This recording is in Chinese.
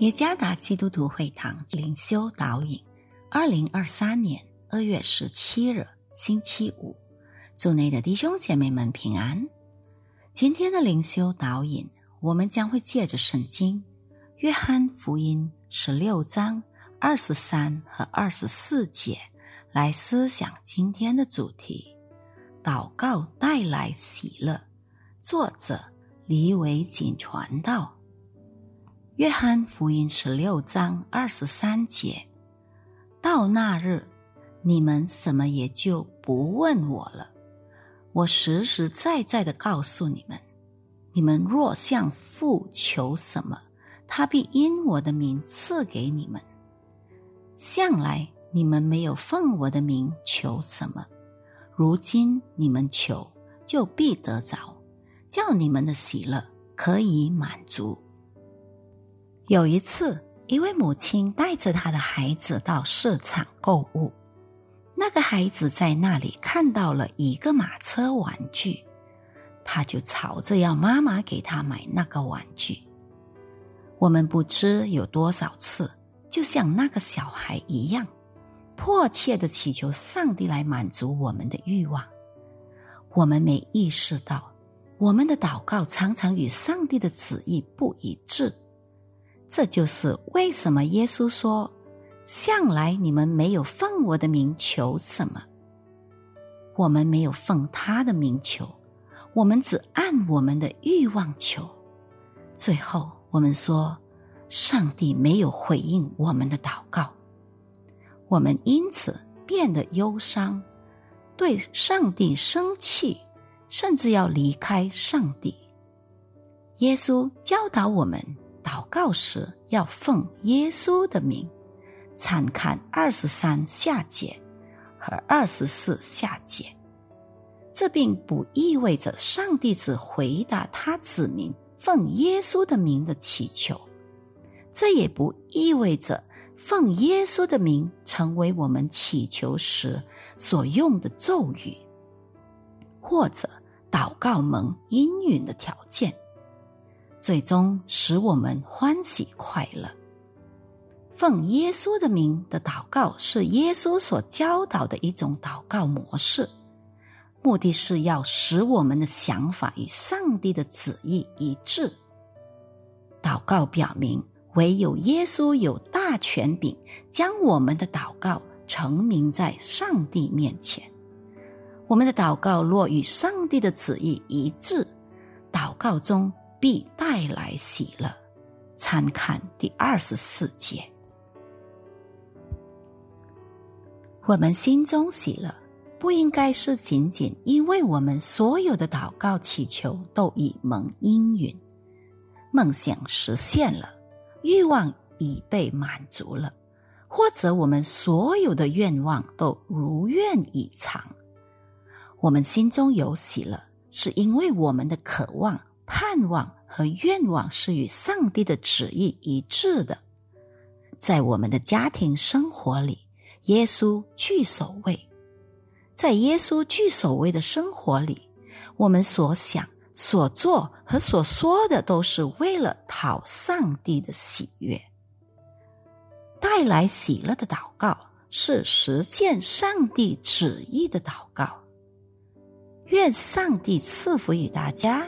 耶加达基督徒会堂灵修导引，二零二三年二月十七日星期五，祝内的弟兄姐妹们平安。今天的灵修导引，我们将会借着圣经《约翰福音》十六章二十三和二十四节来思想今天的主题：祷告带来喜乐。作者李伟锦传道。约翰福音十六章二十三节：到那日，你们什么也就不问我了。我实实在在的告诉你们，你们若向父求什么，他必因我的名赐给你们。向来你们没有奉我的名求什么，如今你们求，就必得着，叫你们的喜乐可以满足。有一次，一位母亲带着她的孩子到市场购物。那个孩子在那里看到了一个马车玩具，他就吵着要妈妈给他买那个玩具。我们不知有多少次，就像那个小孩一样，迫切的祈求上帝来满足我们的欲望。我们没意识到，我们的祷告常常与上帝的旨意不一致。这就是为什么耶稣说：“向来你们没有奉我的名求什么。我们没有奉他的名求，我们只按我们的欲望求。最后，我们说，上帝没有回应我们的祷告，我们因此变得忧伤，对上帝生气，甚至要离开上帝。耶稣教导我们。”祷告时要奉耶稣的名，参看二十三下节和二十四下节。这并不意味着上帝只回答他子民奉耶稣的名的祈求，这也不意味着奉耶稣的名成为我们祈求时所用的咒语，或者祷告蒙应允的条件。最终使我们欢喜快乐。奉耶稣的名的祷告是耶稣所教导的一种祷告模式，目的是要使我们的想法与上帝的旨意一致。祷告表明，唯有耶稣有大权柄，将我们的祷告成名在上帝面前。我们的祷告若与上帝的旨意一致，祷告中。必带来喜乐。参看第二十四节。我们心中喜乐，不应该是仅仅因为我们所有的祷告祈求都已蒙应允，梦想实现了，欲望已被满足了，或者我们所有的愿望都如愿以偿。我们心中有喜乐，是因为我们的渴望。盼望和愿望是与上帝的旨意一致的。在我们的家庭生活里，耶稣居首位。在耶稣居首位的生活里，我们所想、所做和所说的，都是为了讨上帝的喜悦。带来喜乐的祷告，是实践上帝旨意的祷告。愿上帝赐福于大家。